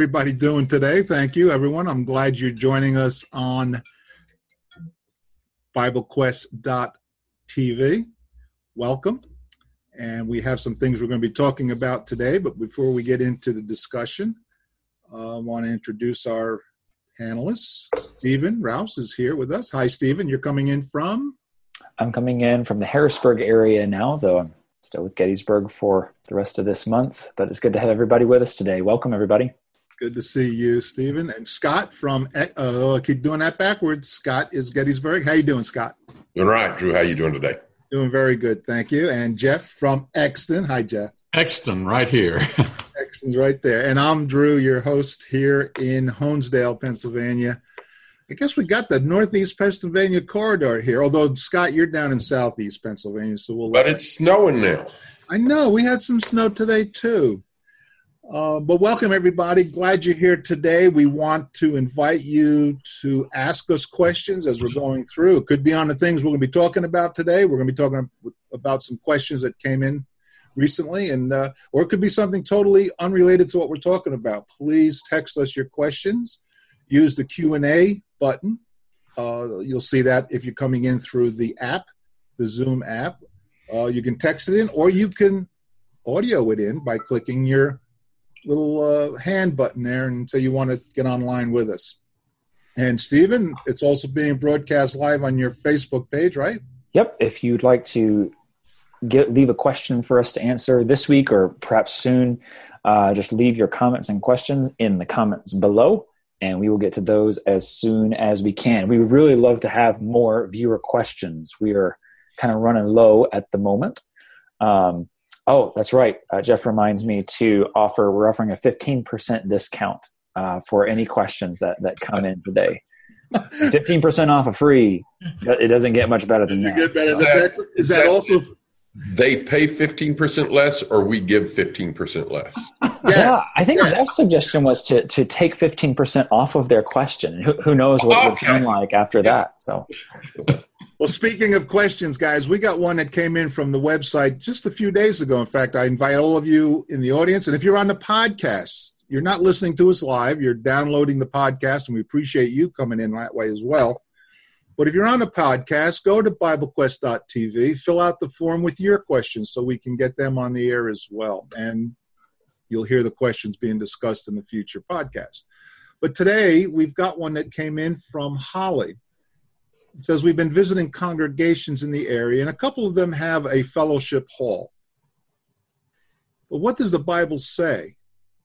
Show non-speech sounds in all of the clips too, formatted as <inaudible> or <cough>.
everybody doing today? Thank you, everyone. I'm glad you're joining us on BibleQuest.tv. Welcome. And we have some things we're going to be talking about today. But before we get into the discussion, uh, I want to introduce our panelists. Stephen Rouse is here with us. Hi, Stephen. You're coming in from? I'm coming in from the Harrisburg area now, though I'm still with Gettysburg for the rest of this month. But it's good to have everybody with us today. Welcome, everybody. Good to see you, Stephen. And Scott from, uh, I keep doing that backwards. Scott is Gettysburg. How you doing, Scott? Doing right. Drew, how you doing today? Doing very good, thank you. And Jeff from Exton. Hi, Jeff. Exton, right here. <laughs> Exton's right there. And I'm Drew, your host here in Honesdale, Pennsylvania. I guess we got the Northeast Pennsylvania corridor here. Although Scott, you're down in Southeast Pennsylvania, so we'll. But it's snowing now. I know we had some snow today too. Uh, but welcome, everybody. Glad you're here today. We want to invite you to ask us questions as we're going through. It could be on the things we're going to be talking about today. We're going to be talking about some questions that came in recently, and uh, or it could be something totally unrelated to what we're talking about. Please text us your questions. Use the Q and A button. Uh, you'll see that if you're coming in through the app, the Zoom app. Uh, you can text it in, or you can audio it in by clicking your little uh, hand button there and say you want to get online with us. And Stephen, it's also being broadcast live on your Facebook page, right? Yep. If you'd like to get leave a question for us to answer this week or perhaps soon, uh, just leave your comments and questions in the comments below, and we will get to those as soon as we can. We would really love to have more viewer questions. We are kind of running low at the moment. Um, Oh, that's right. Uh, Jeff reminds me to offer. We're offering a fifteen percent discount uh, for any questions that that come in today. <laughs> Fifteen percent off a free. It doesn't get much better than that. Get better. Is, that, is that also? They pay fifteen percent less, or we give fifteen percent less. <laughs> yes. Yeah, I think yes. Jeff's suggestion was to to take fifteen percent off of their question. Who, who knows what okay. it would like after yeah. that? So. <laughs> Well, speaking of questions, guys, we got one that came in from the website just a few days ago. In fact, I invite all of you in the audience, and if you're on the podcast, you're not listening to us live, you're downloading the podcast, and we appreciate you coming in that way as well. But if you're on the podcast, go to BibleQuest.tv, fill out the form with your questions so we can get them on the air as well. And you'll hear the questions being discussed in the future podcast. But today, we've got one that came in from Holly. It says we've been visiting congregations in the area, and a couple of them have a fellowship hall. But what does the Bible say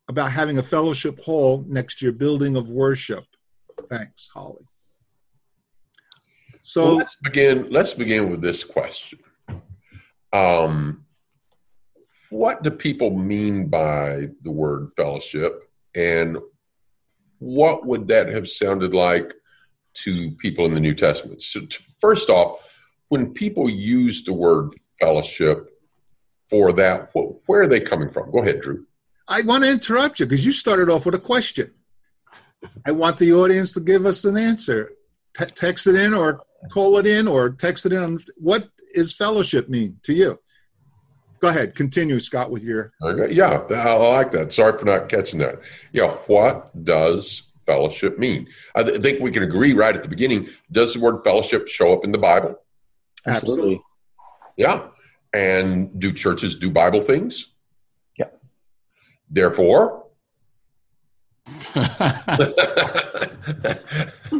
about having a fellowship hall next to your building of worship? Thanks, Holly. So well, let's begin. Let's begin with this question. Um, what do people mean by the word fellowship, and what would that have sounded like to people in the New Testament. So, first off, when people use the word fellowship for that, where are they coming from? Go ahead, Drew. I want to interrupt you because you started off with a question. I want the audience to give us an answer. T- text it in or call it in or text it in. What is fellowship mean to you? Go ahead, continue, Scott, with your. Okay, yeah, I like that. Sorry for not catching that. Yeah, what does fellowship mean? I th- think we can agree right at the beginning. Does the word fellowship show up in the Bible? Absolutely. Yeah. And do churches do Bible things? Yeah. Therefore, <laughs> <laughs>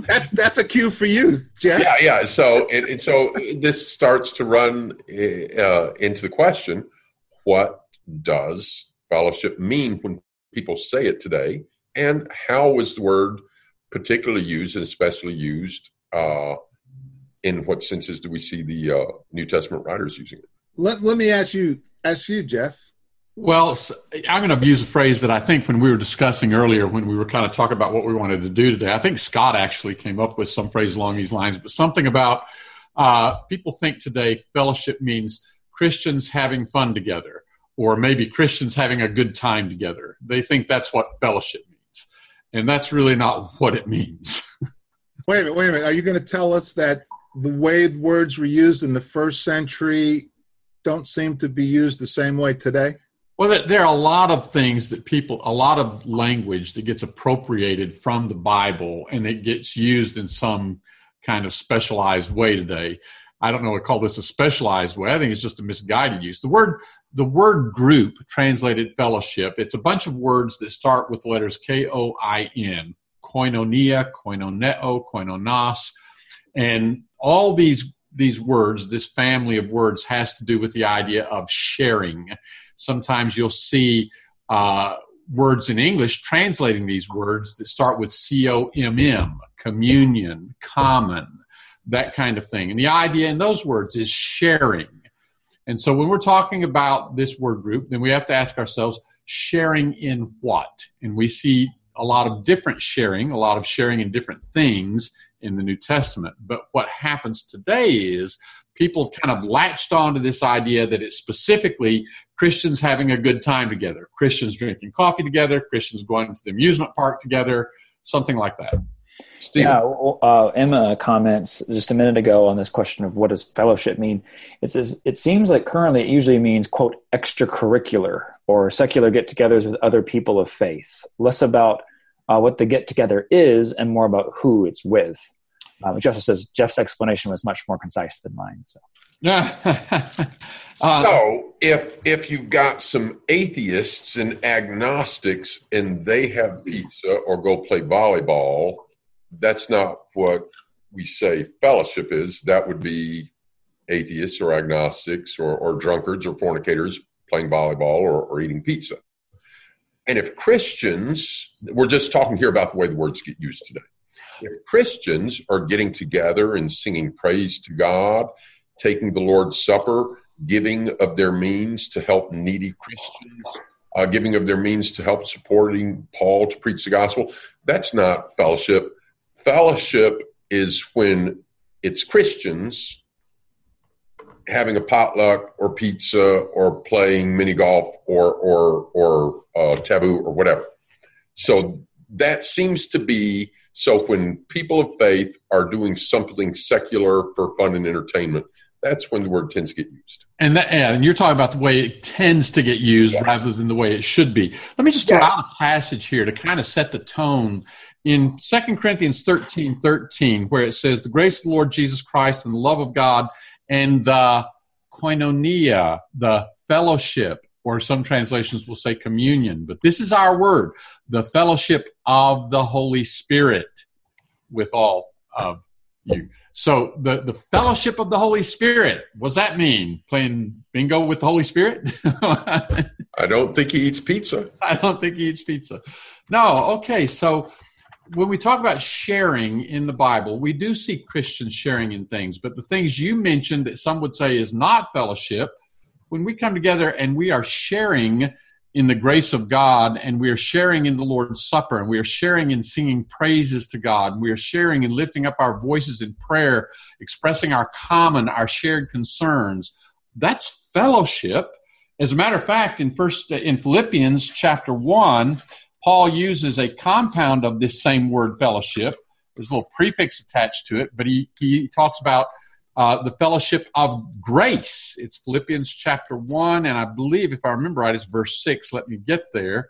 that's that's a cue for you, Jeff. Yeah, yeah. So and, so this starts to run uh, into the question: What does fellowship mean when people say it today? And how was the word particularly used and especially used uh, in what senses do we see the uh, New Testament writers using it? Let, let me ask you, ask you, Jeff. Well, I'm going to use a phrase that I think when we were discussing earlier, when we were kind of talking about what we wanted to do today, I think Scott actually came up with some phrase along these lines, but something about uh, people think today fellowship means Christians having fun together, or maybe Christians having a good time together. They think that's what fellowship means and that's really not what it means. <laughs> wait a minute, wait a minute. Are you going to tell us that the way words were used in the first century don't seem to be used the same way today? Well, there are a lot of things that people, a lot of language that gets appropriated from the Bible and it gets used in some kind of specialized way today. I don't know what to call this a specialized way. I think it's just a misguided use. The word the word group translated fellowship, it's a bunch of words that start with letters K O I N, koinonia, koinoneo, koinonos, and all these these words, this family of words has to do with the idea of sharing. Sometimes you'll see uh, words in English translating these words that start with C O M M, communion, common, that kind of thing. And the idea in those words is sharing. And so when we're talking about this word group, then we have to ask ourselves, sharing in what? And we see a lot of different sharing, a lot of sharing in different things in the New Testament. But what happens today is people have kind of latched onto this idea that it's specifically Christians having a good time together, Christians drinking coffee together, Christians going to the amusement park together, something like that. Steve. Yeah, uh, Emma comments just a minute ago on this question of what does fellowship mean. It says it seems like currently it usually means quote extracurricular or secular get-togethers with other people of faith, less about uh, what the get-together is and more about who it's with. Um, Jeff says Jeff's explanation was much more concise than mine. So. <laughs> uh, so if if you've got some atheists and agnostics and they have pizza or go play volleyball that's not what we say fellowship is. That would be atheists or agnostics or, or drunkards or fornicators playing volleyball or, or eating pizza. And if Christians, we're just talking here about the way the words get used today. If Christians are getting together and singing praise to God, taking the Lord's Supper, giving of their means to help needy Christians, uh, giving of their means to help supporting Paul to preach the gospel, that's not fellowship fellowship is when it's Christians having a potluck or pizza or playing mini golf or or or uh, taboo or whatever. So that seems to be so when people of faith are doing something secular for fun and entertainment, that's when the word tends to get used. And that, and you're talking about the way it tends to get used yes. rather than the way it should be. Let me just throw yes. out a passage here to kind of set the tone in Second Corinthians 13 13, where it says, The grace of the Lord Jesus Christ and the love of God and the koinonia, the fellowship, or some translations will say communion, but this is our word, the fellowship of the Holy Spirit with all of you. So the, the fellowship of the Holy Spirit, what does that mean? Playing bingo with the Holy Spirit? <laughs> I don't think he eats pizza. I don't think he eats pizza. No, okay. So when we talk about sharing in the Bible, we do see Christians sharing in things, but the things you mentioned that some would say is not fellowship, when we come together and we are sharing in the grace of God and we are sharing in the Lord's Supper and we are sharing in singing praises to God and we are sharing and lifting up our voices in prayer, expressing our common, our shared concerns, that's fellowship. As a matter of fact, in first in Philippians chapter one, Paul uses a compound of this same word fellowship. There's a little prefix attached to it, but he, he talks about uh, the fellowship of grace. It's Philippians chapter 1, and I believe, if I remember right, it's verse 6. Let me get there.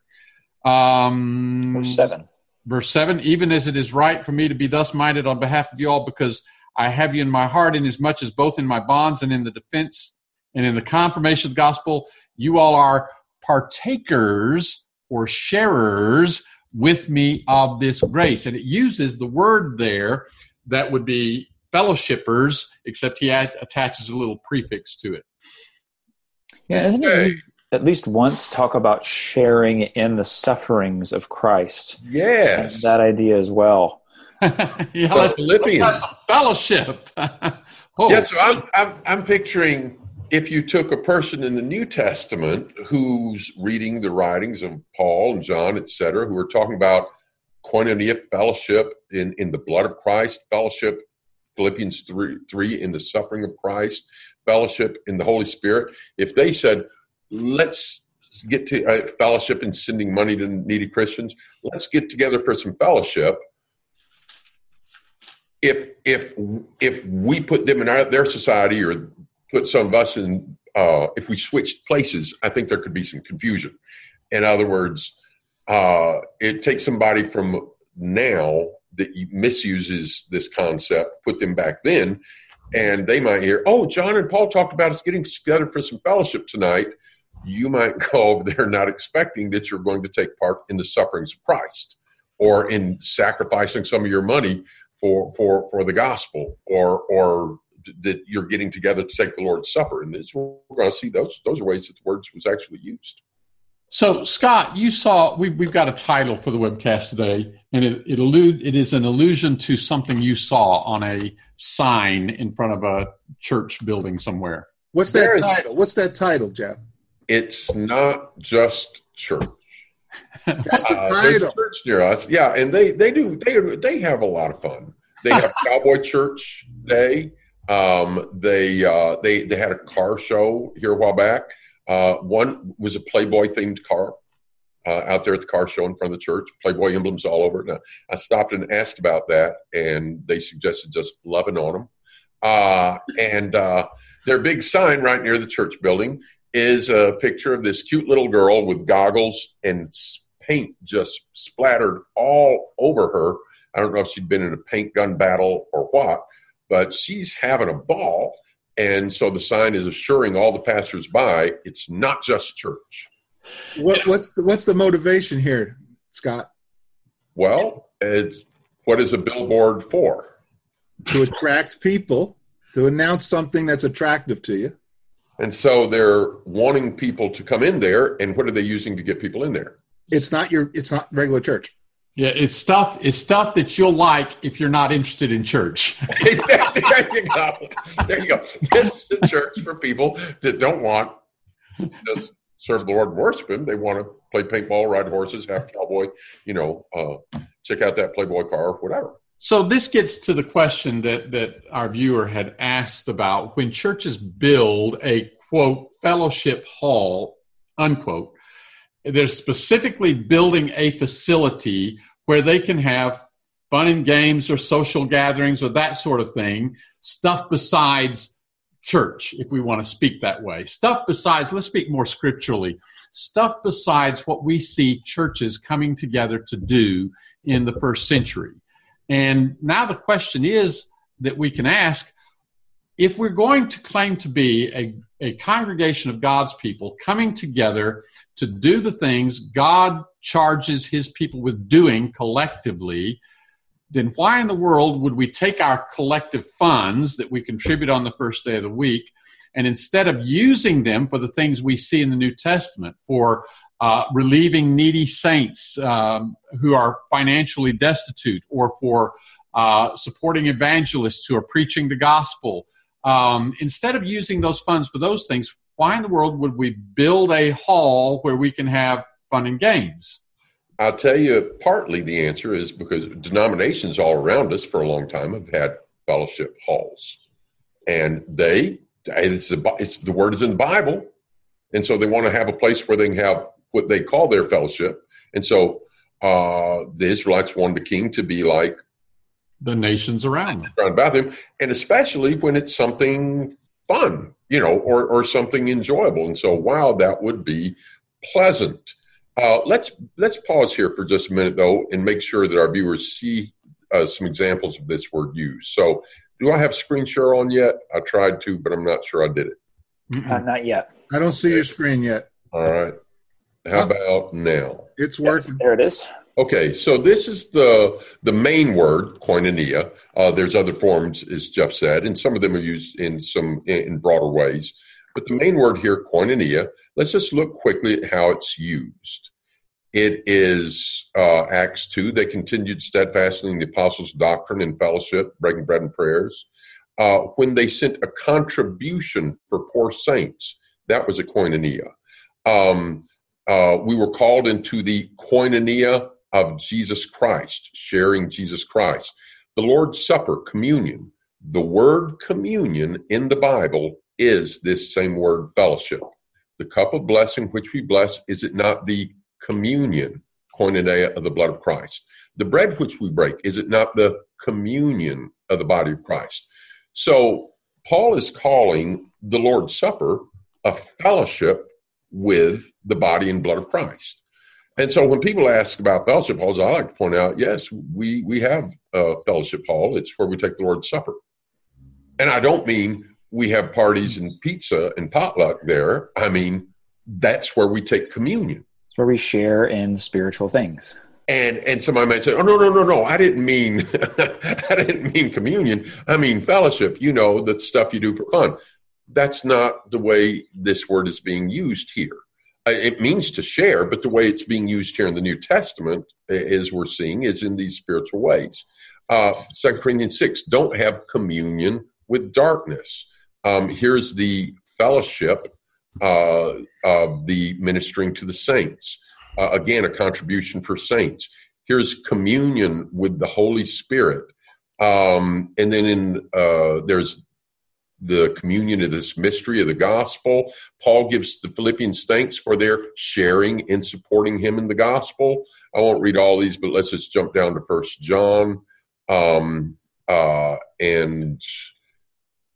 Um, verse 7. Verse 7 Even as it is right for me to be thus minded on behalf of you all, because I have you in my heart, inasmuch as both in my bonds and in the defense and in the confirmation of the gospel, you all are partakers or sharers with me of this grace. And it uses the word there that would be fellowshippers, except he add, attaches a little prefix to it. Yeah, isn't it at least once talk about sharing in the sufferings of Christ? Yes. that idea as well. <laughs> yeah, let's, let's, have some fellowship. <laughs> oh. Yeah, so I'm, I'm, I'm picturing if you took a person in the New Testament who's reading the writings of Paul and John, et cetera, who are talking about koinonia fellowship in, in the blood of Christ, fellowship, Philippians 3, 3 in the suffering of Christ, fellowship in the Holy Spirit, if they said, let's get to uh, fellowship and sending money to needy Christians, let's get together for some fellowship. If if if we put them in our, their society or put some of us in uh, if we switched places, I think there could be some confusion. In other words, uh, it takes somebody from now that misuses this concept, put them back then, and they might hear, "Oh, John and Paul talked about us getting together for some fellowship tonight." You might <laughs> go over there not expecting that you're going to take part in the sufferings of Christ or in sacrificing some of your money for for for the gospel or or that you're getting together to take the Lord's Supper. And this, we're going to see those those are ways that the words was actually used. So, Scott, you saw we, we've got a title for the webcast today, and it it, allude, it is an allusion to something you saw on a sign in front of a church building somewhere. What's that there title? What's that title, Jeff? It's not just church. <laughs> That's the uh, title. Uh, church near us, yeah, and they they do they they have a lot of fun. They have <laughs> Cowboy Church Day. Um, they uh, they they had a car show here a while back. Uh, one was a Playboy themed car uh, out there at the car show in front of the church. Playboy emblems all over it. Now, I stopped and asked about that, and they suggested just loving on them. Uh, and uh, their big sign right near the church building is a picture of this cute little girl with goggles and paint just splattered all over her. I don't know if she'd been in a paint gun battle or what, but she's having a ball. And so the sign is assuring all the passersby it's not just church. What, what's the what's the motivation here, Scott? Well, it's what is a billboard for? To attract people, to announce something that's attractive to you. And so they're wanting people to come in there, and what are they using to get people in there? It's not your. It's not regular church. Yeah, it's stuff. It's stuff that you'll like if you're not interested in church. <laughs> there, you go. There you go. This is a church for people that don't want to just serve the Lord and worship Him. They want to play paintball, ride horses, have cowboy. You know, uh, check out that Playboy car, whatever. So this gets to the question that that our viewer had asked about when churches build a quote fellowship hall unquote they're specifically building a facility where they can have fun and games or social gatherings or that sort of thing, stuff besides church, if we want to speak that way. Stuff besides, let's speak more scripturally, stuff besides what we see churches coming together to do in the first century. And now the question is that we can ask if we're going to claim to be a, a congregation of God's people coming together to do the things God charges his people with doing collectively, then why in the world would we take our collective funds that we contribute on the first day of the week and instead of using them for the things we see in the New Testament, for uh, relieving needy saints um, who are financially destitute, or for uh, supporting evangelists who are preaching the gospel, um, instead of using those funds for those things, why in the world would we build a hall where we can have fun and games? I'll tell you, partly the answer is because denominations all around us for a long time have had fellowship halls, and they it's, a, it's the word is in the Bible, and so they want to have a place where they can have what they call their fellowship, and so uh, the Israelites wanted the king to be like the nations around around about them, and especially when it's something fun, you know, or or something enjoyable. And so, wow, that would be pleasant. Uh, let's let's pause here for just a minute though, and make sure that our viewers see uh, some examples of this word used. So, do I have screen share on yet? I tried to, but I'm not sure I did it. Uh, not yet. I don't see okay. your screen yet. All right. How about now? It's working. Yes, there it is. Okay, so this is the the main word, koinonia. Uh, there's other forms, as Jeff said, and some of them are used in some in broader ways. But the main word here, koinonia. Let's just look quickly at how it's used. It is uh, Acts two. They continued steadfastly in the apostles' doctrine and fellowship, breaking bread and prayers. Uh, when they sent a contribution for poor saints, that was a koinonia. Um, uh, we were called into the koinonia of Jesus Christ, sharing Jesus Christ. The Lord's Supper, communion. The word communion in the Bible is this same word fellowship. The cup of blessing which we bless, is it not the communion, koinonia of the blood of Christ? The bread which we break, is it not the communion of the body of Christ? So Paul is calling the Lord's Supper a fellowship with the body and blood of Christ. And so when people ask about fellowship halls, I like to point out, yes, we, we have a fellowship hall. It's where we take the Lord's Supper. And I don't mean we have parties and pizza and potluck there. I mean, that's where we take communion. It's where we share in spiritual things. And and somebody might say, "Oh no, no, no, no! I didn't mean, <laughs> I didn't mean communion. I mean fellowship. You know, the stuff you do for fun. That's not the way this word is being used here. Uh, it means to share, but the way it's being used here in the New Testament, as we're seeing, is in these spiritual ways. Uh, Second Corinthians six: Don't have communion with darkness. Um, here's the fellowship uh, of the ministering to the saints. Uh, again, a contribution for saints. Here's communion with the Holy Spirit. Um, and then in uh, there's the communion of this mystery of the gospel. Paul gives the Philippians thanks for their sharing and supporting him in the gospel. I won't read all these, but let's just jump down to First John, um, uh, and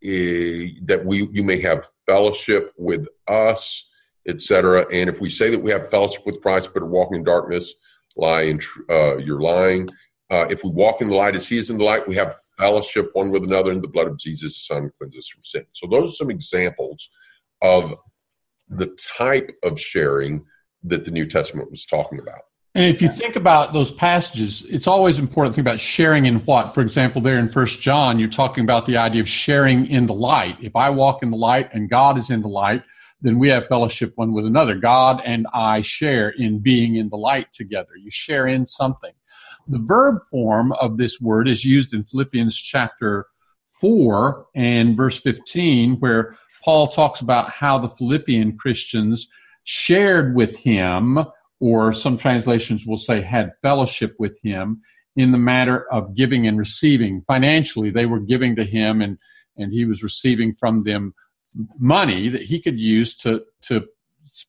uh, that we you may have fellowship with us etc. And if we say that we have fellowship with Christ but are walking in darkness, lie in uh, you're lying. Uh, if we walk in the light as He is in the light, we have fellowship one with another, and the blood of Jesus, the Son, cleanses from sin. So those are some examples of the type of sharing that the New Testament was talking about. And if you think about those passages, it's always important to think about sharing in what. For example, there in First John, you're talking about the idea of sharing in the light. If I walk in the light and God is in the light, then we have fellowship one with another. God and I share in being in the light together. You share in something. The verb form of this word is used in Philippians chapter 4 and verse 15, where Paul talks about how the Philippian Christians shared with him, or some translations will say had fellowship with him in the matter of giving and receiving. Financially, they were giving to him and, and he was receiving from them money that he could use to to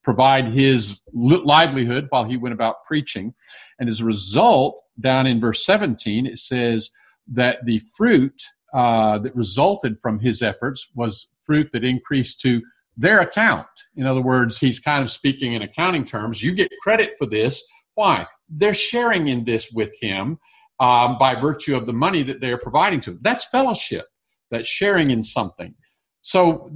provide his livelihood while he went about preaching. And as a result, down in verse 17, it says that the fruit uh, that resulted from his efforts was fruit that increased to their account. In other words, he's kind of speaking in accounting terms. You get credit for this. Why? They're sharing in this with him um, by virtue of the money that they're providing to him. That's fellowship. That's sharing in something. So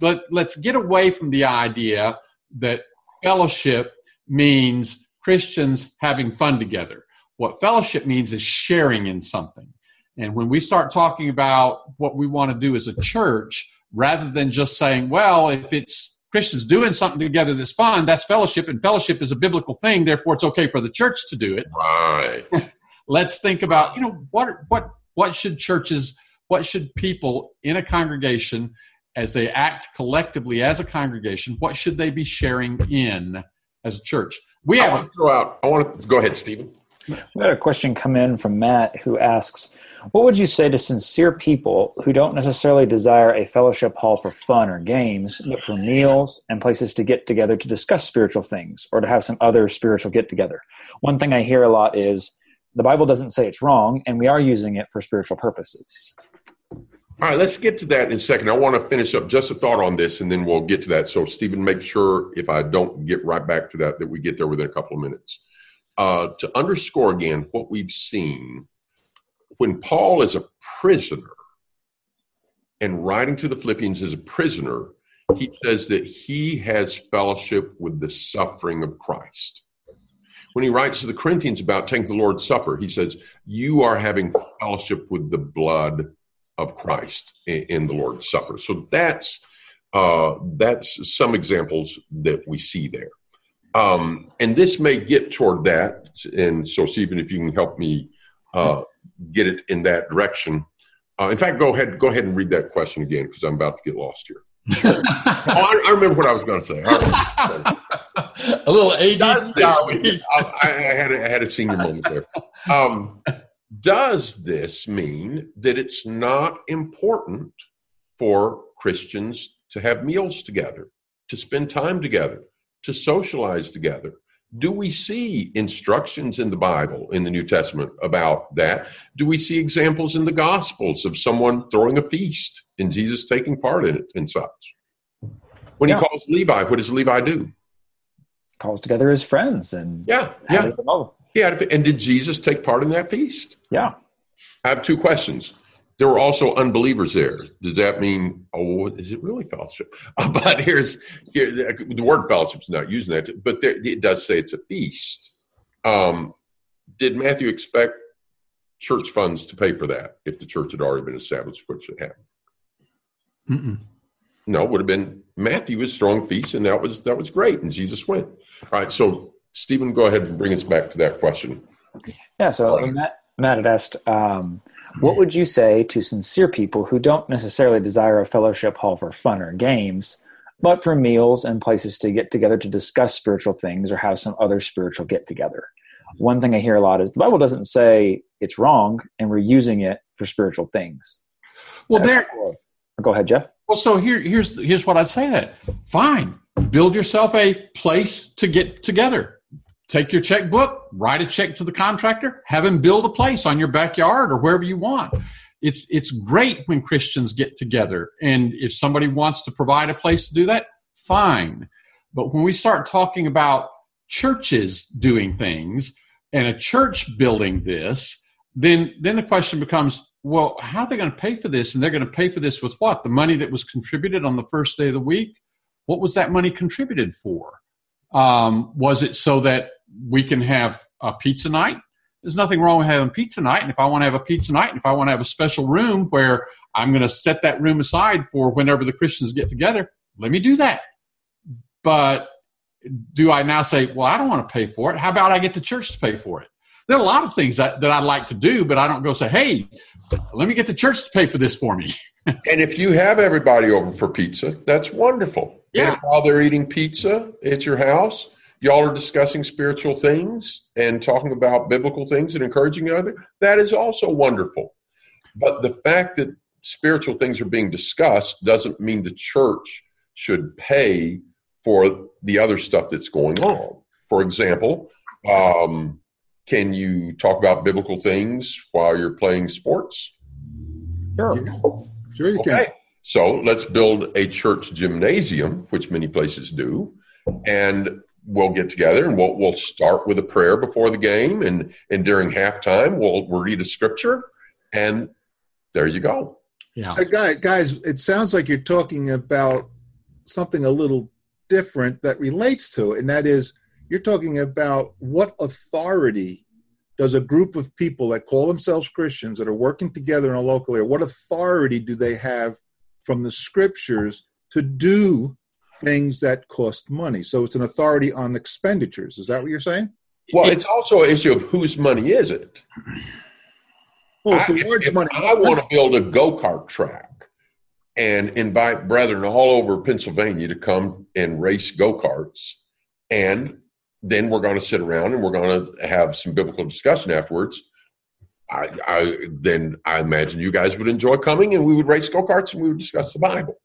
let, let's get away from the idea that fellowship means Christians having fun together. What fellowship means is sharing in something. And when we start talking about what we want to do as a church, rather than just saying, well, if it's Christians doing something together that's fun, that's fellowship, and fellowship is a biblical thing, therefore it's okay for the church to do it. Right. <laughs> Let's think about, you know, what what what should churches, what should people in a congregation as they act collectively as a congregation, what should they be sharing in as a church? We have. I want to throw out. I want to go ahead, Stephen. We had a question come in from Matt who asks, "What would you say to sincere people who don't necessarily desire a fellowship hall for fun or games, but for meals and places to get together to discuss spiritual things or to have some other spiritual get together?" One thing I hear a lot is the Bible doesn't say it's wrong, and we are using it for spiritual purposes. All right, let's get to that in a second. I want to finish up just a thought on this, and then we'll get to that. So, Stephen, make sure if I don't get right back to that, that we get there within a couple of minutes. Uh, to underscore again what we've seen, when Paul is a prisoner and writing to the Philippians as a prisoner, he says that he has fellowship with the suffering of Christ. When he writes to the Corinthians about taking the Lord's Supper, he says, You are having fellowship with the blood of Christ in, the Lord's Supper. So that's uh, that's some examples that we see there. Um, and this may get toward that. And so, Stephen, if you can help me uh, get it in that direction. Uh, in fact, go ahead, go ahead and read that question again because I'm about to get lost here. <laughs> oh, I, I, remember what I was going to say. Right. <laughs> a little AD. I, I, had a, I had a senior moment there. Um, does this mean that it's not important for Christians to have meals together, to spend time together, to socialize together? Do we see instructions in the Bible, in the New Testament, about that? Do we see examples in the Gospels of someone throwing a feast and Jesus taking part in it and such? When Yeah. he calls Levi, what does Levi do? Calls together his friends and Yeah, yeah. Has them over. Yeah, and did Jesus take part in that feast? Yeah. I have two questions. There were also unbelievers there. Does that mean, oh, is it really fellowship? <laughs> but here's here, the, word fellowship's not using that, but there, it does say it's a feast. Um, did Matthew expect church funds to pay for that if the church had already been established, which it had? Mm-mm. No, it would have been Matthew was throwing feasts, and that was that was great, and Jesus went. All right, so Stephen, go ahead and bring us back to that question. Yeah. So Matt, Matt had asked, um, what would you say to sincere people who don't necessarily desire a fellowship hall for fun or games, but for meals and places to get together to discuss spiritual things or have some other spiritual get together? One thing I hear a lot is the Bible doesn't say it's wrong, and we're using it for spiritual things. Well, there. Go ahead, Jeff. Well, so here, here's here's what I'd say. That fine. Build yourself a place to get together. Take your checkbook, write a check to the contractor, have him build a place on your backyard or wherever you want. It's it's great when Christians get together, and if somebody wants to provide a place to do that, fine. But when we start talking about churches doing things and a church building this, then then the question becomes, well, how are they going to pay for this? And they're going to pay for this with what? The money that was contributed on the first day of the week? What was that money contributed for? Um, was it so that we can have a pizza night? There's nothing wrong with having pizza night. And if I want to have a pizza night, and if I want to have a special room where I'm going to set that room aside for whenever the Christians get together, let me do that. But do I now say, well, I don't want to pay for it? How about I get the church to pay for it? There are a lot of things that, that I'd like to do, but I don't go say, hey, let me get the church to pay for this for me. <laughs> And if you have everybody over for pizza, that's wonderful. Yeah. And while they're eating pizza at your house, y'all are discussing spiritual things and talking about biblical things and encouraging each other. That is also wonderful. But the fact that spiritual things are being discussed doesn't mean the church should pay for the other stuff that's going on. For example, um, can you talk about biblical things while you're playing sports? Sure. Sure, you can. So let's build a church gymnasium, which many places do, and we'll get together and we'll we'll start with a prayer before the game, and and during halftime we'll we'll read a scripture, and there you go. Yeah. So, guys, guys, it sounds like you're talking about something a little different that relates to it, and that is you're talking about what authority does a group of people that call themselves Christians that are working together in a local area, what authority do they have from the scriptures to do things that cost money? So it's an authority on expenditures. Is that what you're saying? Well, it's also an issue of whose money is it. Well, it's the Lord's if money. I want to build a go kart track and invite brethren all over Pennsylvania to come and race go karts, and then we're going to sit around and we're going to have some biblical discussion afterwards. I, I then I imagine you guys would enjoy coming, and we would race go karts and we would discuss the Bible.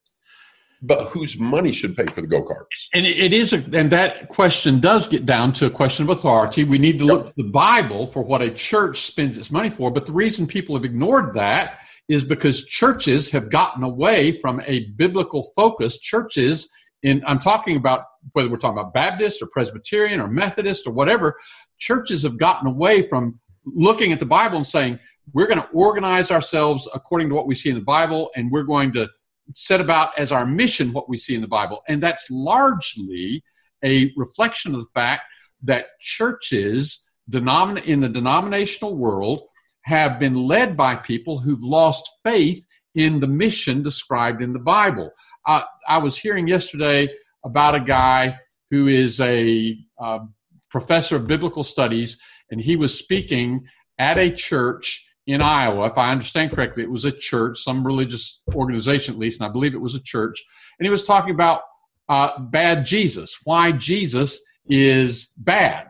But whose money should pay for the go karts? And it it is, a, and that question does get down to a question of authority. We need to look to the Bible for what a church spends its money for. But the reason people have ignored that is because churches have gotten away from a biblical focus. Churches, in I'm talking about whether we're talking about Baptist or Presbyterian or Methodist or whatever, churches have gotten away from looking at the Bible and saying we're going to organize ourselves according to what we see in the Bible, and we're going to set about as our mission what we see in the Bible. And that's largely a reflection of the fact that churches in the denominational world have been led by people who've lost faith in the mission described in the Bible. Uh, I was hearing yesterday about a guy who is a uh, professor of biblical studies, and he was speaking at a church in Iowa, if I understand correctly, it was a church, some religious organization at least, and I believe it was a church. And he was talking about uh, bad Jesus, why Jesus is bad.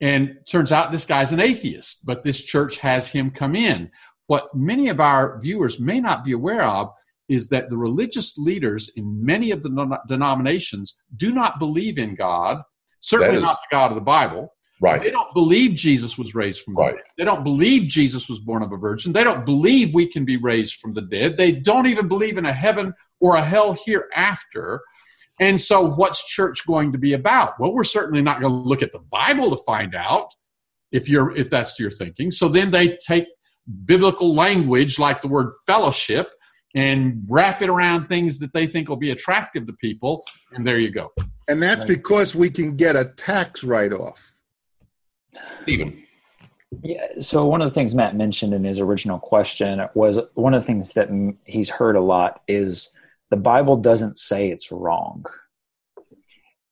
And turns out this guy's an atheist, but this church has him come in. What many of our viewers may not be aware of is that the religious leaders in many of the denominations do not believe in God, certainly is- not the God of the Bible. They don't believe Jesus was raised from the Right. dead. They don't believe Jesus was born of a virgin. They don't believe we can be raised from the dead. They don't even believe in a heaven or a hell hereafter. And so, what's church going to be about? Well, we're certainly not going to look at the Bible to find out if you're if that's your thinking. So then they take biblical language like the word fellowship and wrap it around things that they think will be attractive to people, and there you go. And that's because we can get a tax write Even. Yeah, so one of the things Matt mentioned in his original question was one of the things that he's heard a lot is the Bible doesn't say it's wrong.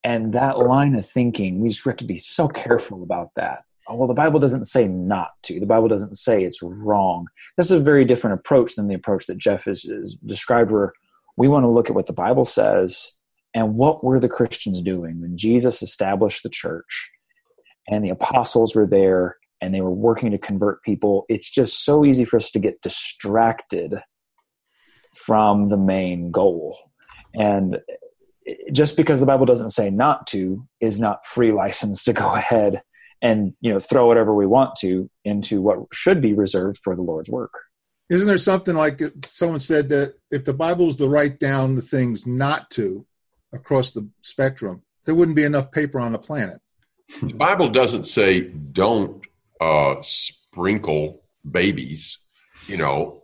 And that line of thinking, we just have to be so careful about that. Oh, well, the Bible doesn't say not to. The Bible doesn't say it's wrong. This is a very different approach than the approach that Jeff has, has described, where we want to look at what the Bible says and what were the Christians doing when Jesus established the church and the apostles were there and they were working to convert people. It's just so easy for us to get distracted from the main goal. And just because the Bible doesn't say not to is not free license to go <laughs> ahead and you know throw whatever we want to into what should be reserved for the Lord's work. Isn't there something like someone said that if the Bible was to write down the things not to across the spectrum, there wouldn't be enough paper on the planet. The Bible doesn't say don't uh, sprinkle babies, you know,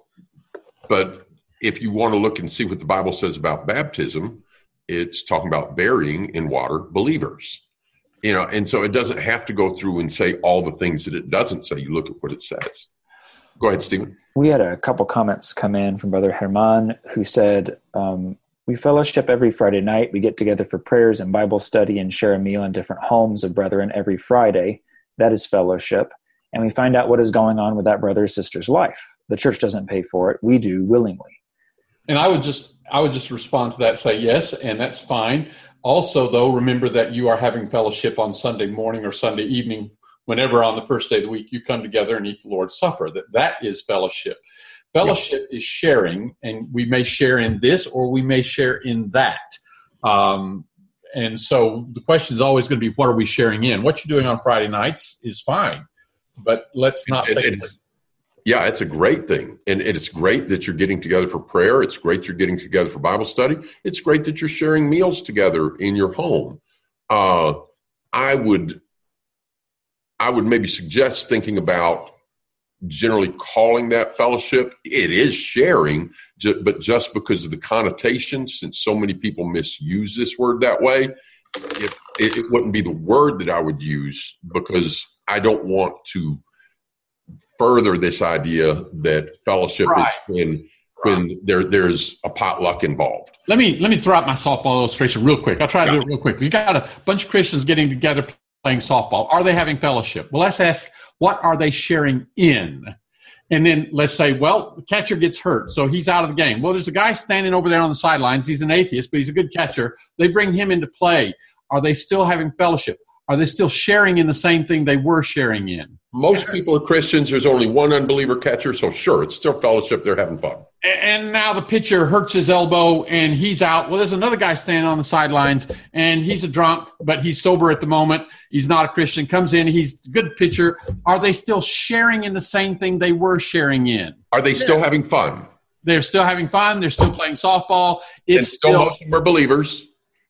but if you want to look and see what the Bible says about baptism, it's talking about burying in water believers. You know, and so it doesn't have to go through and say all the things that it doesn't say. You look at what it says. Go ahead, Stephen. We had a couple comments come in from Brother Herman who said, um, We fellowship every Friday night. We get together for prayers and Bible study and share a meal in different homes of brethren every Friday. That is fellowship. And we find out what is going on with that brother or sister's life. The church doesn't pay for it, we do willingly. And I would just I would just respond to that, say yes, and that's fine. Also, though, remember that you are having fellowship on Sunday morning or Sunday evening, whenever on the first day of the week you come together and eat the Lord's Supper. That that is fellowship. Fellowship is sharing, and we may share in this or we may share in that. Um, and so the question is always going to be, what are we sharing in? What you're doing on Friday nights is fine, but let's not it, it, yeah, it's a great thing. And it's great that you're getting together for prayer. It's great you're getting together for Bible study. It's great that you're sharing meals together in your home. Uh, I would I would maybe suggest thinking about generally calling that fellowship. It is sharing, but just because of the connotation, since so many people misuse this word that way, it, it wouldn't be the word that I would use because I don't want to further this idea that fellowship right. is when when there there's a potluck involved. Let me let me throw out my softball illustration real quick. I'll try to do it real quick. You got a bunch of Christians getting together playing softball. Are they having fellowship? Well, let's ask what are they sharing in? And then let's say, well, the catcher gets hurt, so he's out of the game. Well, there's a guy standing over there on the sidelines. He's an atheist, but he's a good catcher. They bring him into play. Are they still having fellowship? Are they still sharing in the same thing they were sharing in? Most yes. people are Christians. There's only one unbeliever catcher, so sure, it's still fellowship. They're having fun. And now the pitcher hurts his elbow and he's out. Well, there's another guy standing on the sidelines and he's a drunk, but he's sober at the moment. He's not a Christian. Comes in, he's a good pitcher. Are they still sharing in the same thing they were sharing in? Are they still having fun? They're still having fun. They're still playing softball. It's and still, still most of them are believers.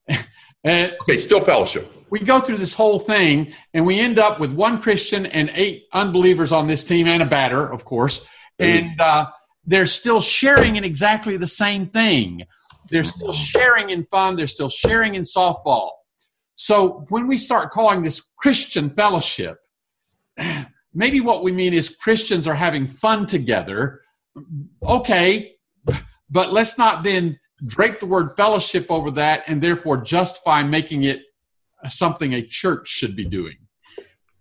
<laughs> and, okay, still fellowship we go through this whole thing and we end up with one Christian and eight unbelievers on this team and a batter, of course. And uh, they're still sharing in exactly the same thing. They're still mm-hmm. sharing in fun. They're still sharing in softball. So when we start calling this Christian fellowship, <clears throat> maybe what we mean is Christians are having fun together. Okay, but let's not then drape the word fellowship over that and therefore justify making it something a church should be doing.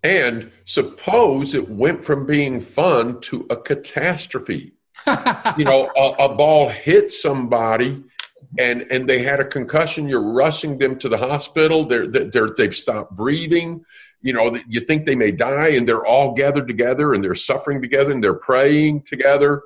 And suppose it went from being fun to a catastrophe. You know, a, a, ball hit somebody and and they had a concussion. You're rushing them to the hospital. They're, they're they've stopped breathing. You know, you think they may die, and they're all gathered together and they're suffering together and they're praying together.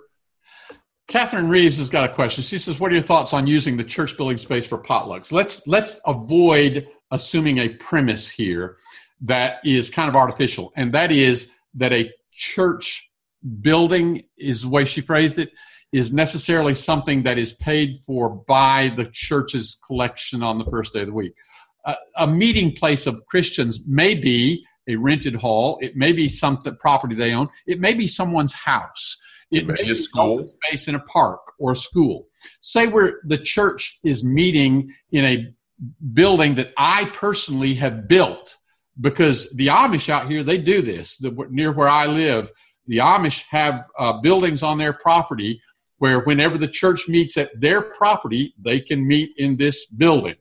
Catherine Reeves has got a question. She says, "What are your thoughts on using the church building space for potlucks? Let's let's avoid assuming a premise here that is kind of artificial, and that is that a church building is the way she phrased it is necessarily something that is paid for by the church's collection on the first day of the week. Uh, a meeting place of Christians may be a rented hall. It may be some property they own. It may be someone's house. It may be a school space in a park or a school. Say where the church is meeting in a building that I personally have built because the Amish out here they do this. The, near where I live, the Amish have uh, buildings on their property where whenever the church meets at their property, they can meet in this building.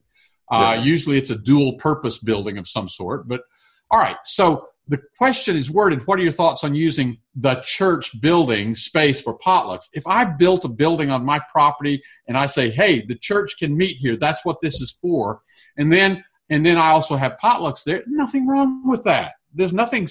Uh, yeah. Usually, it's a dual purpose building of some sort. But all right, so the question is worded what are your thoughts on using the church building space for potlucks if i built a building on my property and i say hey the church can meet here that's what this is for and then and then i also have potlucks there nothing wrong with that there's nothing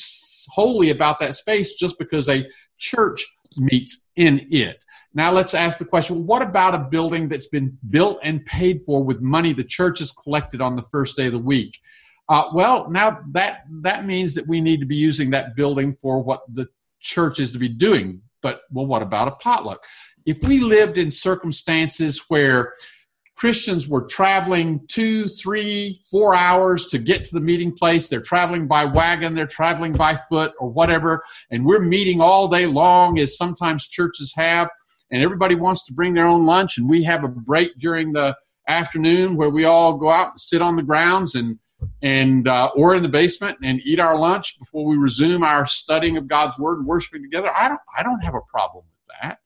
holy about that space just because a church meets in it now let's ask the question what about a building that's been built and paid for with money the church has collected on the first day of the week uh, well, now that that means that we need to be using that building for what the church is to be doing. But well, what about a potluck? If we lived in circumstances where Christians were traveling two, three, four hours to get to the meeting place. They're traveling by wagon, they're traveling by foot, or whatever, and we're meeting all day long, as sometimes churches have, and everybody wants to bring their own lunch, and we have a break during the afternoon where we all go out and sit on the grounds and and uh, or in the basement and eat our lunch before we resume our studying of God's word and worshiping together. I don't I don't have a problem with that.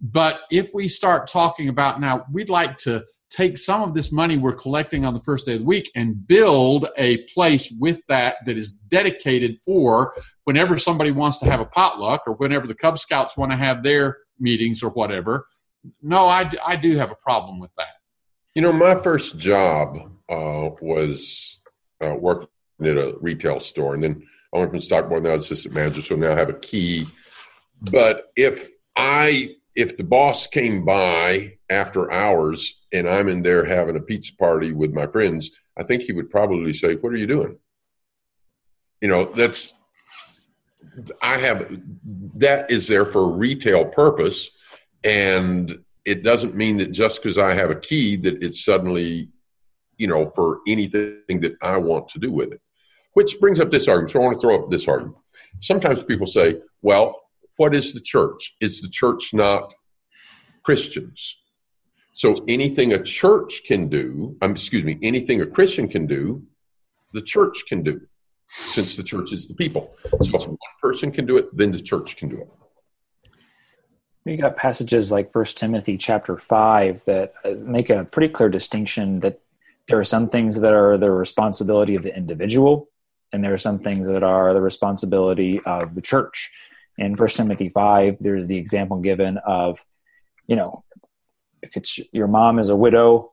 But if we start talking about now, we'd like to take some of this money we're collecting on the first day of the week and build a place with that that is dedicated for whenever somebody wants to have a potluck or whenever the Cub Scouts want to have their meetings or whatever. No, I, I do have a problem with that. You know, my first job uh, was uh, worked at a retail store, and then I went from stockboard now assistant manager, so now I have a key. But if I if the boss came by after hours and I'm in there having a pizza party with my friends, I think he would probably say, "What are you doing?" You know, that's I have that is there for a retail purpose, and it doesn't mean that just because I have a key that it's suddenly you know, for anything that I want to do with it. Which brings up this argument. So I want to throw up this argument. Sometimes people say, well, what is the church? Is the church not Christians? So anything a church can do, um, excuse me, anything a Christian can do, the church can do, since the church is the people. So if one person can do it, then the church can do it. You got passages like First Timothy chapter five that uh, make a pretty clear distinction that there are some things that are the responsibility of the individual and there are some things that are the responsibility of the church in first timothy 5 there's the example given of you know if it's your mom is a widow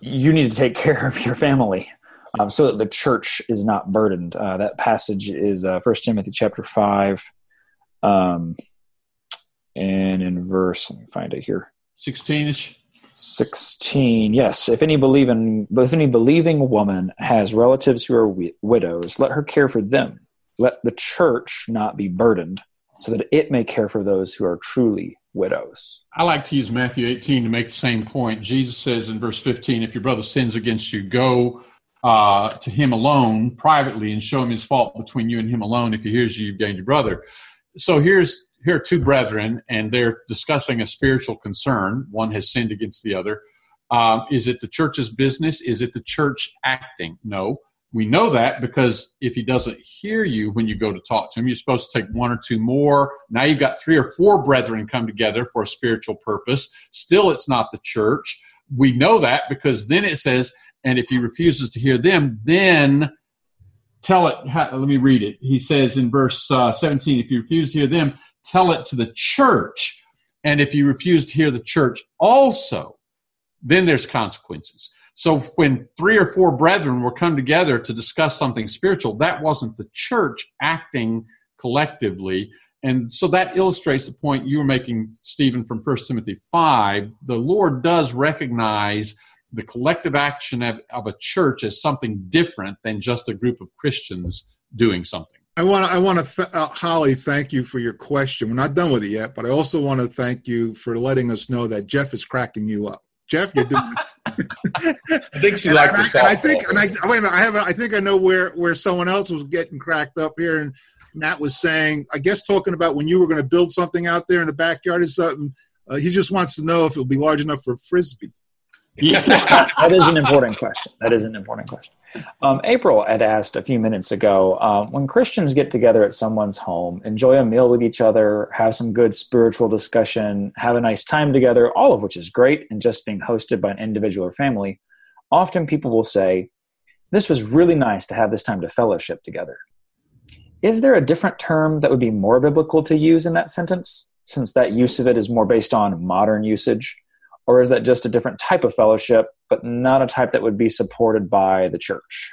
you need to take <laughs> care of your family um, so that the church is not burdened. Uh, that passage is uh, first timothy chapter 5 um, and in verse let me find it here. 16ish 16 yes. If any believing if any believing woman has relatives who are wi- widows let her care for them. Let the church not be burdened so that it may care for those who are truly widows i like to use matthew 18 to make the same point jesus says in verse 15 if your brother sins against you go uh, to him alone privately and show him his fault between you and him alone if he hears you you've gained your brother so here's here are two brethren and they're discussing a spiritual concern. One has sinned against the other. Um, is it the church's business? Is it the church acting? No. We know that because if he doesn't hear you when you go to talk to him, you're supposed to take one or two more. Now you've got three or four brethren come together for a spiritual purpose. Still, it's not the church. We know that because then it says, and if he refuses to hear them, then tell it. Let me read it. He says in verse uh, 17, if you refuse to hear them, tell it to the church. And if you refuse to hear the church also, then there's consequences. So when three or four brethren were come together to discuss something spiritual, that wasn't the church acting collectively. And so that illustrates the point you were making, Stephen, from 1 Timothy 5. The Lord does recognize the collective action of, of a church as something different than just a group of Christians doing something. I want to, I want to, uh, Holly, thank you for your question. We're not done with it yet, but I also want to thank you for letting us know that Jeff is cracking you up. Jeff, you're doing. It. <laughs> I think she and liked I, the and I think, and I, wait a minute, I have, I think I know where where someone else was getting cracked up here, and Matt was saying, I guess talking about when you were going to build something out there in the backyard or something. Uh, he just wants to know if it'll be large enough for frisbee. <laughs> That is an important question. That is an important question. Um, April had asked a few minutes ago um, when Christians get together at someone's home, enjoy a meal with each other, have some good spiritual discussion, have a nice time together, all of which is great, and just being hosted by an individual or family, often people will say, This was really nice to have this time to fellowship together. Is there a different term that would be more biblical to use in that sentence, since that use of it is more based on modern usage? Or is that just a different type of fellowship but not a type that would be supported by the church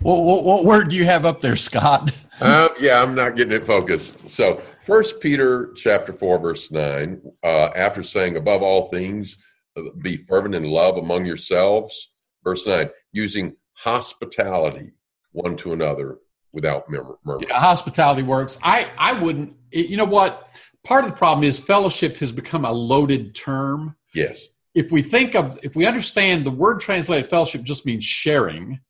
what, what, what word do you have up there, Scott? Uh, <laughs> yeah, I'm not getting it focused. So, First Peter chapter four, verse nine. Uh, after saying, "Above all things, uh, be fervent in love among yourselves," verse nine, using hospitality one to another without murmur. murmur. Yeah, hospitality works. I, I wouldn't, you know what? Part of the problem is fellowship has become a loaded term. Yes. If we think of, if we understand the word translated fellowship just means sharing,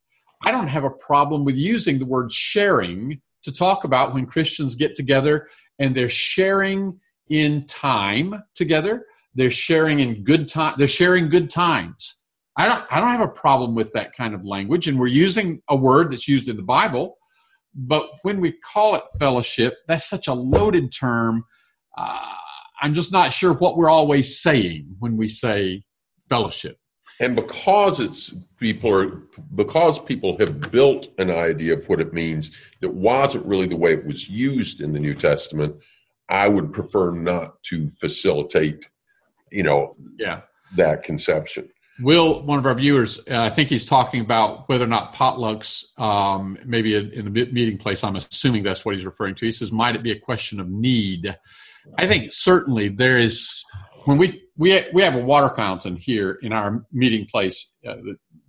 I don't have a problem with using the word sharing to talk about when Christians get together and they're sharing in time together. They're sharing in good time. They're sharing good times. I don't, I don't have a problem with that kind of language. And we're using a word that's used in the Bible. But when we call it fellowship, that's such a loaded term. Uh, I'm just not sure what we're always saying when we say fellowship. And because it's people are because people have built an idea of what it means that wasn't really the way it was used in the New Testament, I would prefer not to facilitate, you know, Yeah. that conception. Will, one of our viewers, uh, I think he's talking about whether or not potlucks, um, maybe in, in the meeting place. I'm assuming that's what he's referring to. He says, "Might it be a question of need?" I think certainly there is. When we we we have a water fountain here in our meeting place, uh,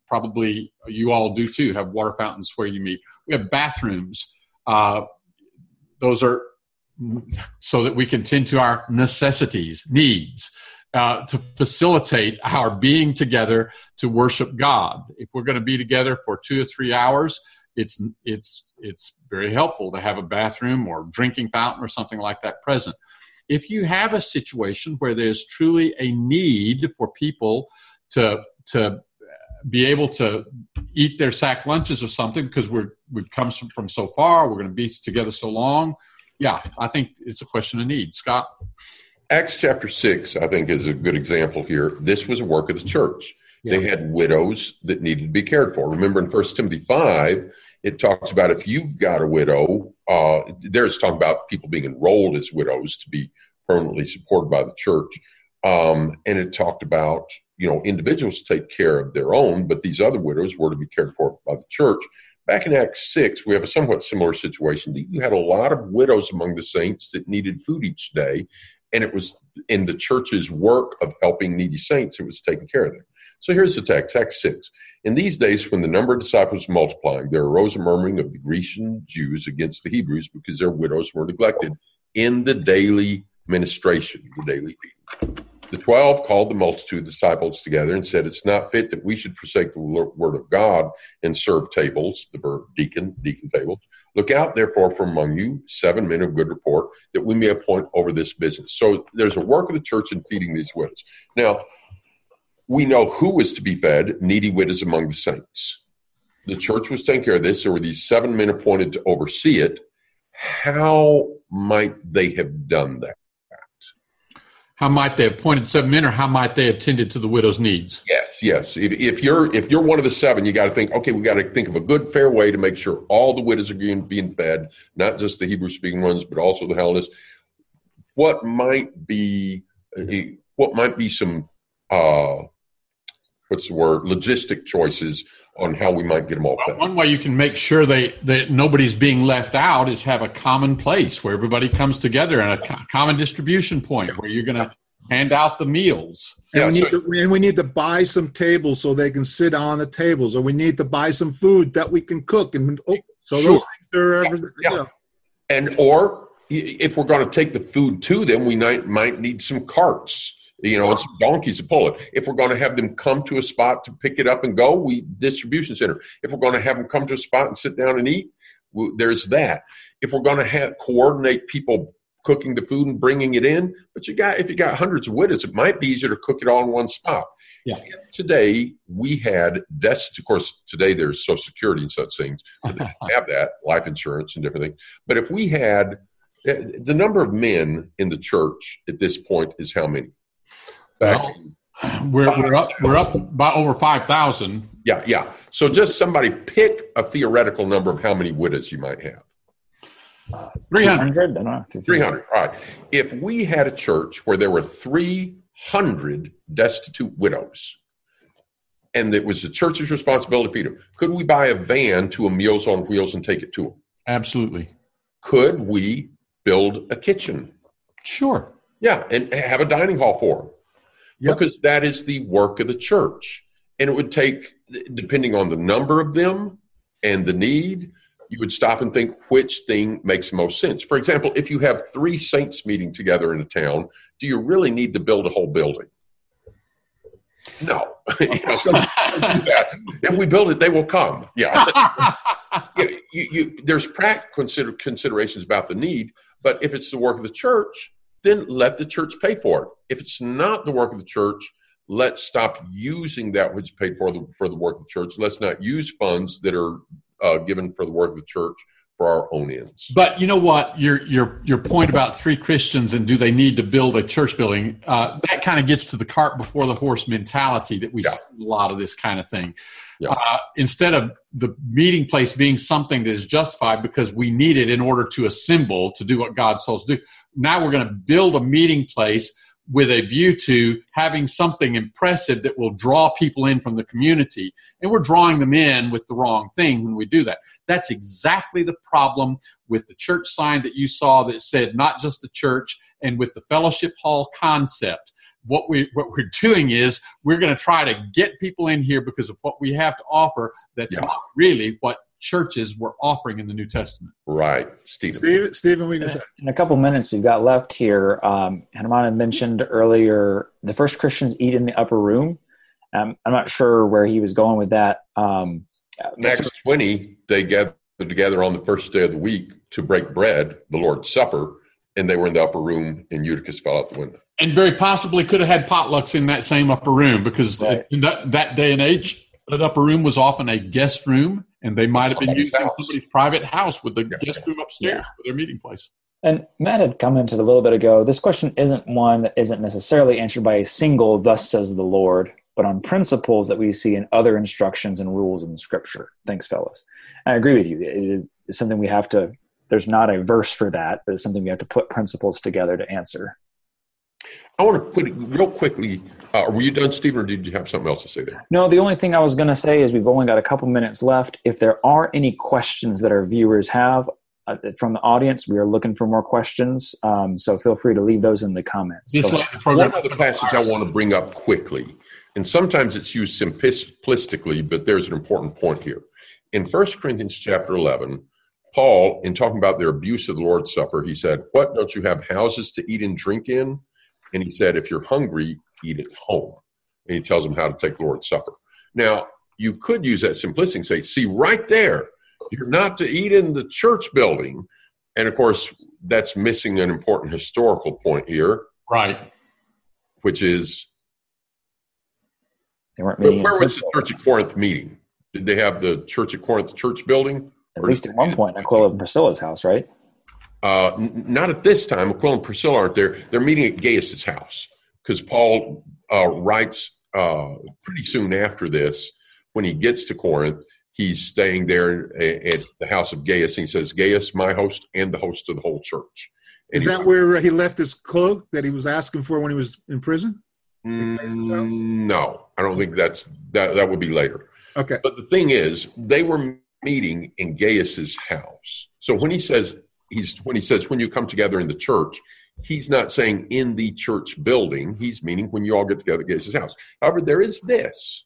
probably you all do too. Have water fountains where you meet. We have bathrooms. Uh, those are so that we can tend to our necessities, needs uh, to facilitate our being together to worship God. If we're going to be together for two or three hours, it's it's it's very helpful to have a bathroom or drinking fountain or something like that present. If you have a situation where there's truly a need for people to to be able to eat their sack lunches or something because we're we've come from so far, we're going to be together so long. Yeah, I think it's a question of need. Scott. Acts chapter 6, I think, is a good example here. This was a work of the church. Yeah. They had widows that needed to be cared for. Remember in 1 Timothy 5, it talks about if you've got a widow, uh, there's talking about people being enrolled as widows to be permanently supported by the church. Um, and it talked about, you know, individuals take care of their own, but these other widows were to be cared for by the church. Back in Acts 6, we have a somewhat similar situation. You had a lot of widows among the saints that needed food each day, and it was in the church's work of helping needy saints, it was taking care of them. So here's the text, Acts 6. In these days, when the number of disciples was multiplying, there arose a murmuring of the Grecian Jews against the Hebrews because their widows were neglected in the daily ministration, the daily feeding. The twelve called the multitude of disciples together and said, It's not fit that we should forsake the word of God and serve tables, the verb deacon, deacon tables. Look out, therefore, from among you seven men of good report, that we may appoint over this business. So there's a work of the church in feeding these widows. Now, we know who was to be fed needy widows among the saints. The church was taking care of this. There were these seven men appointed to oversee it. How might they have done that? How might they have appointed seven men, or how might they have tended to the widow's needs? Yes, yes. If, if you're if you're one of the seven, you got to think. Okay, we got to think of a good, fair way to make sure all the widows are being, being fed, not just the Hebrew-speaking ones, but also the Hellenists. What might be what might be some uh, what's the word logistic choices on how we might get them all fed? One way you can make sure they that nobody's being left out is have a common place where everybody comes together and a co- common distribution point where you're going to hand out the meals. And, Yeah, we need so- to, and we need to buy some tables so they can sit on the tables, or we need to buy some food that we can cook. And oh, so Sure. those things are, every- yeah. you know, And or if we're going to take the food to them, we might might need some carts, you know, some donkeys to pull it. If we're going to have them come to a spot to pick it up and go, we distribution center. If we're going to have them come to a spot and sit down and eat, there's that. If we're going to have coordinate people cooking the food and bringing it in, but you got if you got hundreds of widows, it might be easier to cook it all in one spot. Yeah. Today we had deaths. Of course, today there's Social Security and such things. <laughs> have that life insurance and different things. But if we had the number of men in the church at this point is how many? Back well, we're, we're up we're up by over five thousand. Yeah, yeah. So just somebody pick a theoretical number of how many widows you might have. 300. 300. All right. If we had a church where there were 300 destitute widows, and it was the church's responsibility Peter, could we buy a van to a Meals on Wheels and take it to them? Absolutely. Could we build a kitchen? Sure. Yeah, and have a dining hall for them. Yep. Because that is the work of the church. And it would take, depending on the number of them and the need, you would stop and think which thing makes the most sense. For example, if you have three saints meeting together in a town, do you really need to build a whole building? No. <laughs> you know, if we build it, they will come. Yeah. you, <laughs> you, you, there's practical consider, considerations about the need, but if it's the work of the church, then let the church pay for it. If it's not the work of the church, let's stop using that which is paid for the, for the work of the church. Let's not use funds that are uh, given for the work of the church for our own ends. But you know what? Your your your point about three Christians and do they need to build a church building? Uh, that kind of gets to the cart before the horse mentality that we yeah. see a lot of this kind of thing. Yeah. Uh, instead of the meeting place being something that is justified because we need it in order to assemble to do what God told us to do, now we're going to build a meeting place with a view to having something impressive that will draw people in from the community. And we're drawing them in with the wrong thing when we do that. That's exactly the problem with the church sign that you saw that said not just the church and with the fellowship hall concept. What we what we're doing is we're going to try to get people in here because of what we have to offer. That's yeah. not really what churches were offering in the New Testament. Right, Stephen. Stephen, Stephen we can In a couple minutes we've got left here, um, Hanuman mentioned earlier the first Christians eat in the upper room. Um, I'm not sure where he was going with that. Um, Acts 20, they gathered together on the first day of the week to break bread, the Lord's Supper, and they were in the upper room, and Eutychus fell out the window. And very possibly could have had potlucks in that same upper room because right. in that, that day and age, that upper room was often a guest room and they might have been using house. somebody's private house with the yeah. guest room upstairs yeah. for their meeting place. And Matt had commented a little bit ago. This question isn't one that isn't necessarily answered by a single "Thus says the Lord," but on principles that we see in other instructions and rules in Scripture. Thanks, fellas. I agree with you. It's something we have to. There's not a verse for that, but it's something we have to put principles together to answer. I want to put it real quickly. Uh, were you done, Stephen, or did you have something else to say there? No, the only thing I was going to say is we've only got a couple minutes left. If there are any questions that our viewers have uh, from the audience, we are looking for more questions. Um, so feel free to leave those in the comments. This like the program One other passage I want to bring up quickly, and sometimes it's used simplistically, but there's an important point here. In 1 Corinthians chapter 11, Paul, in talking about their abuse of the Lord's Supper, he said, What, don't you have houses to eat and drink in? And he said, if you're hungry, eat at home. And he tells them how to take the Lord's Supper. Now, you could use that simplicity and say, see, right there, you're not to eat in the church building. And of course, that's missing an important historical point here. Right. Which is they weren't meeting where was the church at Corinth meeting? Did they have the church at Corinth church building? At least at one point, Aquila and Priscilla's house, right? Uh, n- not at this time. Aquila and Priscilla aren't there. They're meeting at Gaius's house because Paul uh, writes uh, pretty soon after this. When he gets to Corinth, he's staying there at the house of Gaius. And he says, Gaius, my host, and the host of the whole church. And Is that where he left his cloak that he was asking for when he was in prison? Mm, no, I don't think that's that. That would be later. Okay. But the thing is, they were meeting in Gaius's house. So when he says he's when he says when you come together in the church, he's not saying in the church building. He's meaning when you all get together at his house. However, there is this.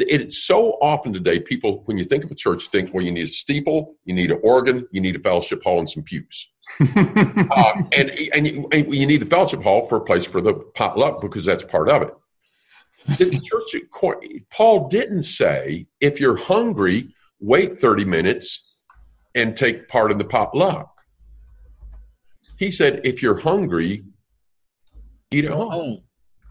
it's so often today, people, when you think of a church, think, well, you need a steeple, you need an organ, you need a fellowship hall, and some pews. <laughs> uh, and and you, and you, need the fellowship hall for a place for the potluck because that's part of it. the church, Paul didn't say, if you're hungry, wait 30 minutes and take part in the potluck. He said, if you're hungry, eat at home. Oh.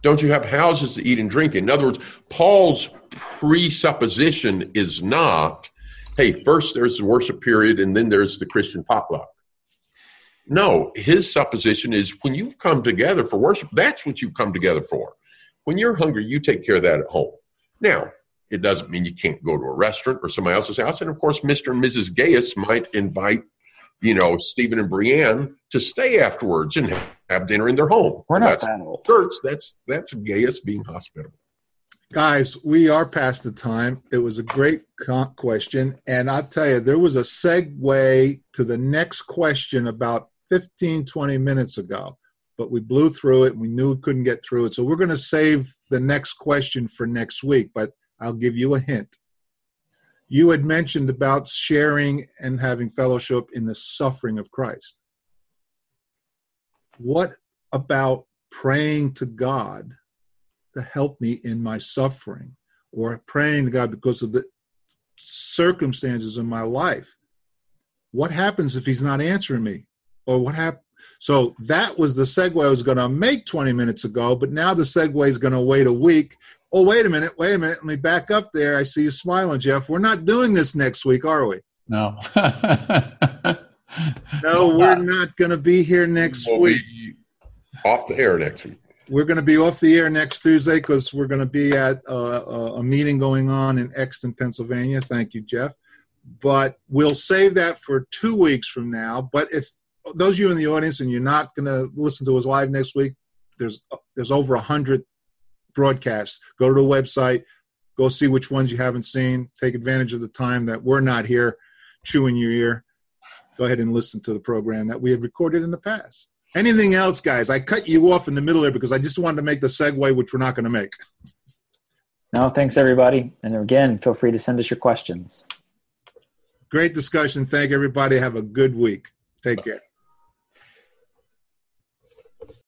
Don't you have houses to eat and drink in? In other words, Paul's presupposition is not, hey, first there's the worship period and then there's the Christian potluck. No, his supposition is when you've come together for worship, that's what you've come together for. When you're hungry, you take care of that at home. Now, it doesn't mean you can't go to a restaurant or somebody else's house. And of course, Mr. and Mrs. Gaius might invite you know, Stephen and Brienne to stay afterwards and have dinner in their home. We're not that's that old. Church, that's that's Gaius being hospitable. Guys, we are past the time. It was a great question. And I'll tell you, there was a segue to the next question about 15, 20 minutes ago, but we blew through it. We knew we couldn't get through it. So we're going to save the next question for next week, but I'll give you a hint you had mentioned about sharing and having fellowship in the suffering of Christ. What about praying to God to help me in my suffering or praying to God because of the circumstances in my life? What happens if he's not answering me? Or what happens? So that was the segue I was going to make 20 minutes ago, but now the segue is going to wait a week oh, wait a minute, wait a minute. Let me back up there. I see you smiling, Jeff. We're not doing this next week, are we? No. <laughs> no, we're not going to be here next we'll week. off the air next week. We're going to be off the air next Tuesday because we're going to be at uh, a meeting going on in Exton, Pennsylvania. Thank you, Jeff. But we'll save that for two weeks from now. But if those of you in the audience and you're not going to listen to us live next week, there's there's over a hundred broadcasts. Go to the website, go see which ones you haven't seen. Take advantage of the time that we're not here chewing your ear. Go ahead and listen to the program that we have recorded in the past. Anything else, guys? I cut you off in the middle there because I just wanted to make the segue, which we're not going to make. No, thanks everybody. And again, feel free to send us your questions. Great discussion. Thank everybody. Have a good week. Take care.